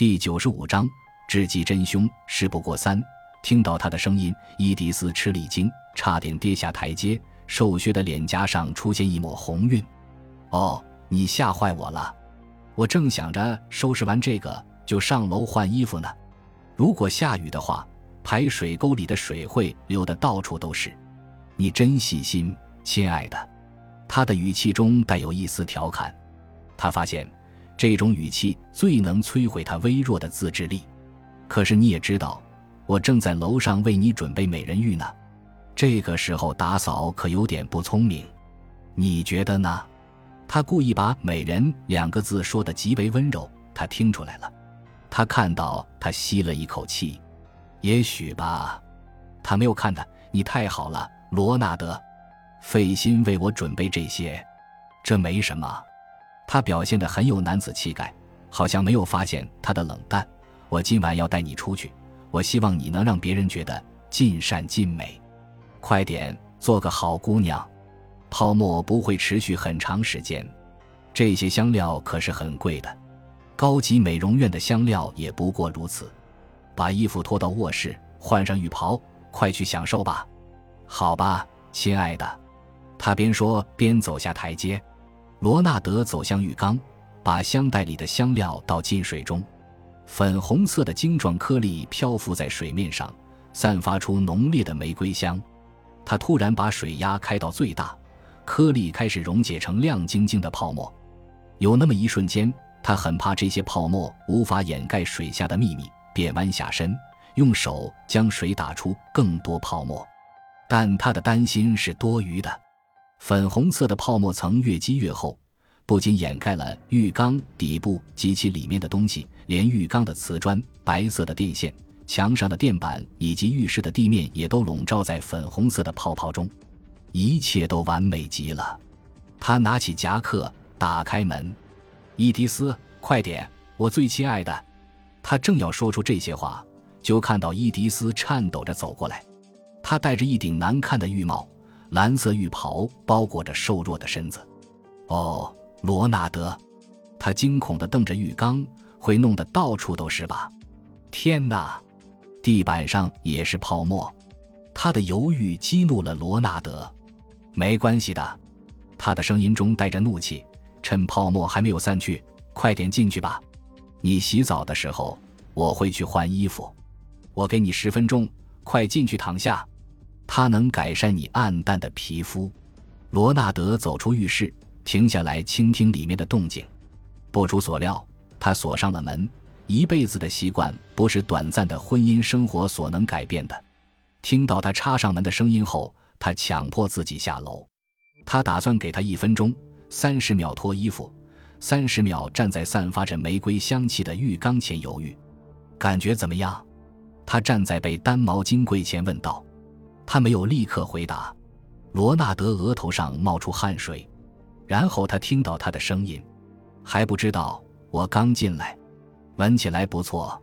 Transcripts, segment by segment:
第九十五章，智计真凶，事不过三。听到他的声音，伊迪丝吃了一惊，差点跌下台阶，瘦削的脸颊上出现一抹红晕。哦，你吓坏我了！我正想着收拾完这个就上楼换衣服呢。如果下雨的话，排水沟里的水会流得到处都是。你真细心，亲爱的。他的语气中带有一丝调侃。他发现，这种语气最能摧毁他微弱的自制力。可是你也知道。我正在楼上为你准备美人浴呢，这个时候打扫可有点不聪明，你觉得呢？他故意把“美人”两个字说的极为温柔，他听出来了。他看到他吸了一口气，也许吧。他没有看他，你太好了，罗纳德，费心为我准备这些，这没什么。他表现得很有男子气概，好像没有发现他的冷淡。我今晚要带你出去。我希望你能让别人觉得尽善尽美，快点做个好姑娘。泡沫不会持续很长时间，这些香料可是很贵的，高级美容院的香料也不过如此。把衣服脱到卧室，换上浴袍，快去享受吧。好吧，亲爱的。他边说边走下台阶。罗纳德走向浴缸，把香袋里的香料倒进水中。粉红色的晶状颗粒漂浮在水面上，散发出浓烈的玫瑰香。他突然把水压开到最大，颗粒开始溶解成亮晶晶的泡沫。有那么一瞬间，他很怕这些泡沫无法掩盖水下的秘密，便弯下身，用手将水打出更多泡沫。但他的担心是多余的，粉红色的泡沫层越积越厚。不仅掩盖了浴缸底部及其里面的东西，连浴缸的瓷砖、白色的电线、墙上的垫板以及浴室的地面也都笼罩在粉红色的泡泡中，一切都完美极了。他拿起夹克，打开门：“伊迪丝，快点，我最亲爱的。”他正要说出这些话，就看到伊迪丝颤抖着走过来。他戴着一顶难看的浴帽，蓝色浴袍包裹着瘦弱的身子。哦。罗纳德，他惊恐地瞪着浴缸，会弄得到处都是吧？天哪，地板上也是泡沫。他的犹豫激怒了罗纳德。没关系的，他的声音中带着怒气。趁泡沫还没有散去，快点进去吧。你洗澡的时候，我会去换衣服。我给你十分钟，快进去躺下。它能改善你暗淡的皮肤。罗纳德走出浴室。停下来倾听里面的动静，不出所料，他锁上了门。一辈子的习惯不是短暂的婚姻生活所能改变的。听到他插上门的声音后，他强迫自己下楼。他打算给他一分钟，三十秒脱衣服，三十秒站在散发着玫瑰香气的浴缸前犹豫。感觉怎么样？他站在被单毛巾柜前问道。他没有立刻回答。罗纳德额头上冒出汗水。然后他听到他的声音，还不知道我刚进来，闻起来不错。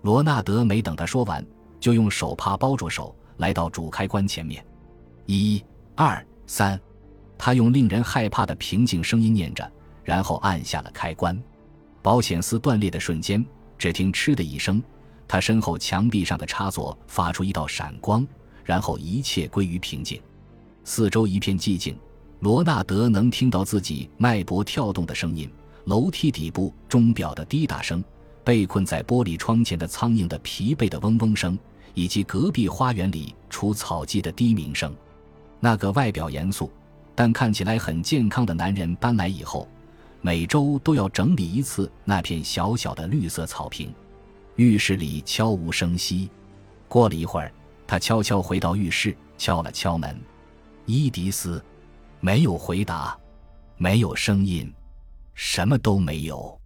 罗纳德没等他说完，就用手帕包住手，来到主开关前面。一、二、三，他用令人害怕的平静声音念着，然后按下了开关。保险丝断裂的瞬间，只听“嗤”的一声，他身后墙壁上的插座发出一道闪光，然后一切归于平静，四周一片寂静。罗纳德能听到自己脉搏跳动的声音，楼梯底部钟表的滴答声，被困在玻璃窗前的苍蝇的疲惫的嗡嗡声，以及隔壁花园里除草机的低鸣声。那个外表严肃，但看起来很健康的男人搬来以后，每周都要整理一次那片小小的绿色草坪。浴室里悄无声息。过了一会儿，他悄悄回到浴室，敲了敲门。伊迪丝。没有回答，没有声音，什么都没有。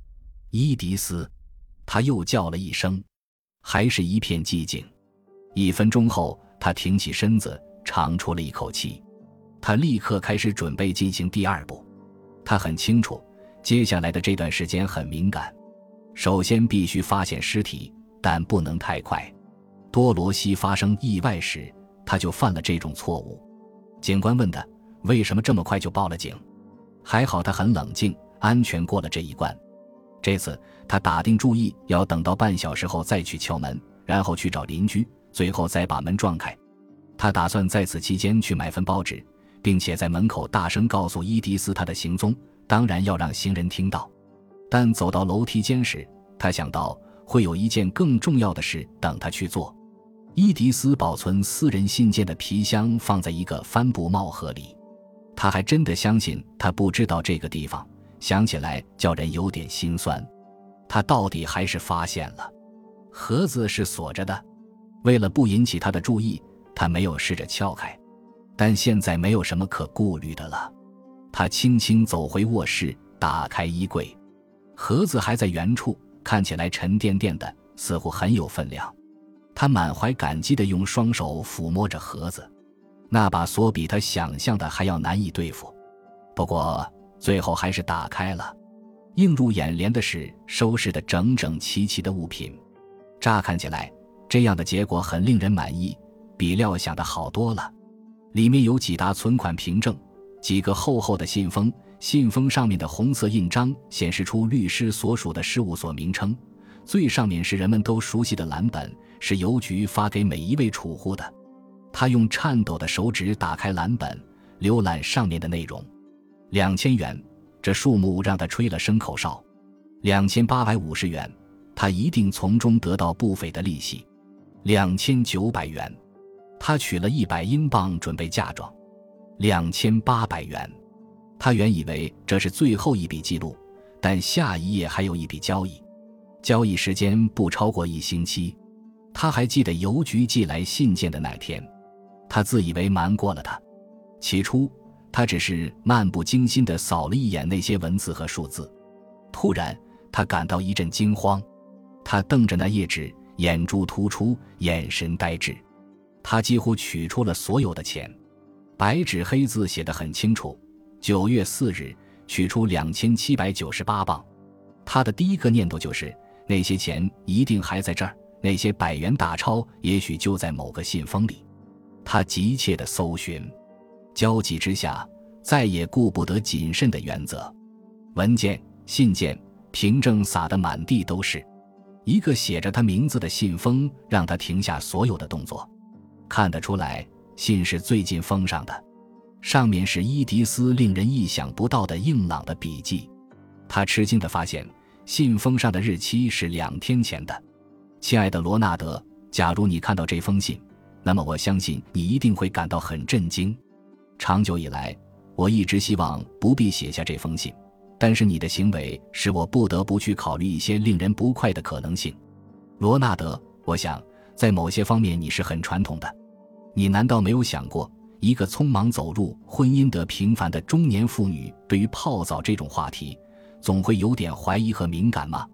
伊迪丝，他又叫了一声，还是一片寂静。一分钟后，他挺起身子，长出了一口气。他立刻开始准备进行第二步。他很清楚，接下来的这段时间很敏感。首先必须发现尸体，但不能太快。多罗西发生意外时，他就犯了这种错误。警官问他。为什么这么快就报了警？还好他很冷静，安全过了这一关。这次他打定主意要等到半小时后再去敲门，然后去找邻居，最后再把门撞开。他打算在此期间去买份报纸，并且在门口大声告诉伊迪丝他的行踪，当然要让行人听到。但走到楼梯间时，他想到会有一件更重要的事等他去做。伊迪丝保存私人信件的皮箱放在一个帆布帽盒里，他还真的相信他不知道这个地方，想起来叫人有点心酸。他到底还是发现了，盒子是锁着的。为了不引起他的注意，他没有试着撬开。但现在没有什么可顾虑的了。他轻轻走回卧室，打开衣柜，盒子还在原处，看起来沉甸甸的，似乎很有分量。他满怀感激地用双手抚摸着盒子，那把锁比他想象的还要难以对付。不过最后还是打开了。映入眼帘的是收拾得整整齐齐的物品。乍看起来，这样的结果很令人满意，比料想的好多了。里面有几沓存款凭证，几个厚厚的信封，信封上面的红色印章显示出律师所属的事务所名称。最上面是人们都熟悉的蓝本。是邮局发给每一位储户的。他用颤抖的手指打开蓝本，浏览上面的内容。两千元，这数目让他吹了声口哨。两千八百五十元，他一定从中得到不菲的利息。两千九百元，他取了一百英镑准备嫁妆。两千八百元，他原以为这是最后一笔记录，但下一页还有一笔交易，交易时间不超过一星期。他还记得邮局寄来信件的那天，他自以为瞒过了他。起初，他只是漫不经心地扫了一眼那些文字和数字。突然，他感到一阵惊慌。他瞪着那页纸，眼珠突出，眼神呆滞。他几乎取出了所有的钱，白纸黑字写得很清楚：九月四日取出两千七百九十八镑。他的第一个念头就是，那些钱一定还在这儿。那些百元大钞也许就在某个信封里，他急切地搜寻，焦急之下再也顾不得谨慎的原则。文件、信件、凭证撒得满地都是，一个写着他名字的信封让他停下所有的动作。看得出来，信是最近封上的，上面是伊迪丝令人意想不到的硬朗的笔迹。他吃惊地发现，信封上的日期是两天前的。亲爱的罗纳德，假如你看到这封信，那么我相信你一定会感到很震惊。长久以来，我一直希望不必写下这封信，但是你的行为使我不得不去考虑一些令人不快的可能性。罗纳德，我想在某些方面你是很传统的。你难道没有想过，一个匆忙走入婚姻的平凡的中年妇女，对于泡澡这种话题，总会有点怀疑和敏感吗？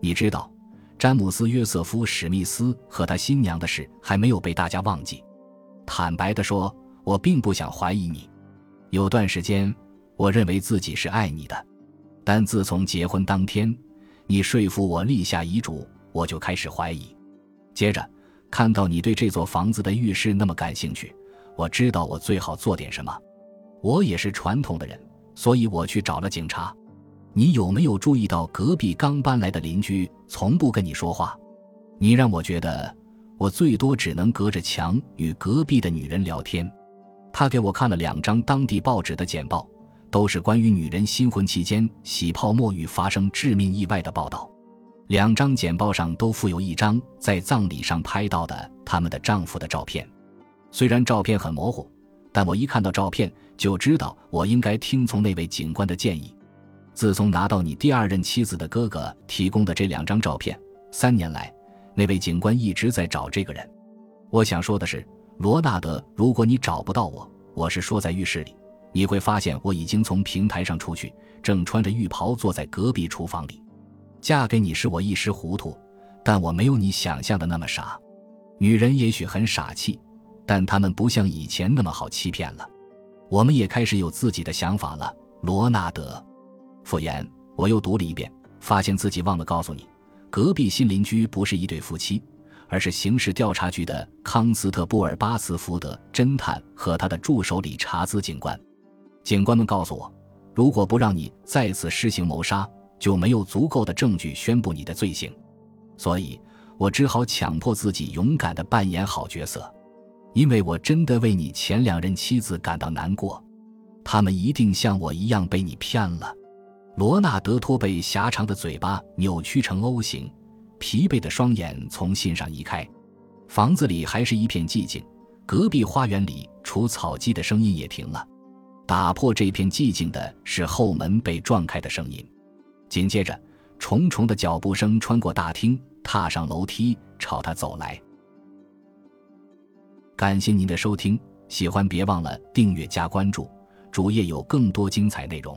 你知道。詹姆斯·约瑟夫·史密斯和他新娘的事还没有被大家忘记。坦白地说，我并不想怀疑你。有段时间，我认为自己是爱你的，但自从结婚当天，你说服我立下遗嘱，我就开始怀疑。接着，看到你对这座房子的浴室那么感兴趣，我知道我最好做点什么。我也是传统的人，所以我去找了警察。你有没有注意到隔壁刚搬来的邻居从不跟你说话？你让我觉得我最多只能隔着墙与隔壁的女人聊天。他给我看了两张当地报纸的简报，都是关于女人新婚期间洗泡沫浴发生致命意外的报道。两张简报上都附有一张在葬礼上拍到的他们的丈夫的照片。虽然照片很模糊，但我一看到照片就知道我应该听从那位警官的建议。自从拿到你第二任妻子的哥哥提供的这两张照片，三年来，那位警官一直在找这个人。我想说的是，罗纳德，如果你找不到我，我是说在浴室里，你会发现我已经从平台上出去，正穿着浴袍坐在隔壁厨房里。嫁给你是我一时糊涂，但我没有你想象的那么傻。女人也许很傻气，但她们不像以前那么好欺骗了。我们也开始有自己的想法了，罗纳德。复言，我又读了一遍，发现自己忘了告诉你，隔壁新邻居不是一对夫妻，而是刑事调查局的康斯特布尔巴茨福德侦探和他的助手理查兹警官。警官们告诉我，如果不让你再次施行谋杀，就没有足够的证据宣布你的罪行，所以我只好强迫自己勇敢地扮演好角色，因为我真的为你前两任妻子感到难过，他们一定像我一样被你骗了。罗纳德托被狭长的嘴巴扭曲成 O 型，疲惫的双眼从信上移开。房子里还是一片寂静，隔壁花园里除草机的声音也停了。打破这片寂静的是后门被撞开的声音，紧接着，重重的脚步声穿过大厅，踏上楼梯，朝他走来。感谢您的收听，喜欢别忘了订阅加关注，主页有更多精彩内容。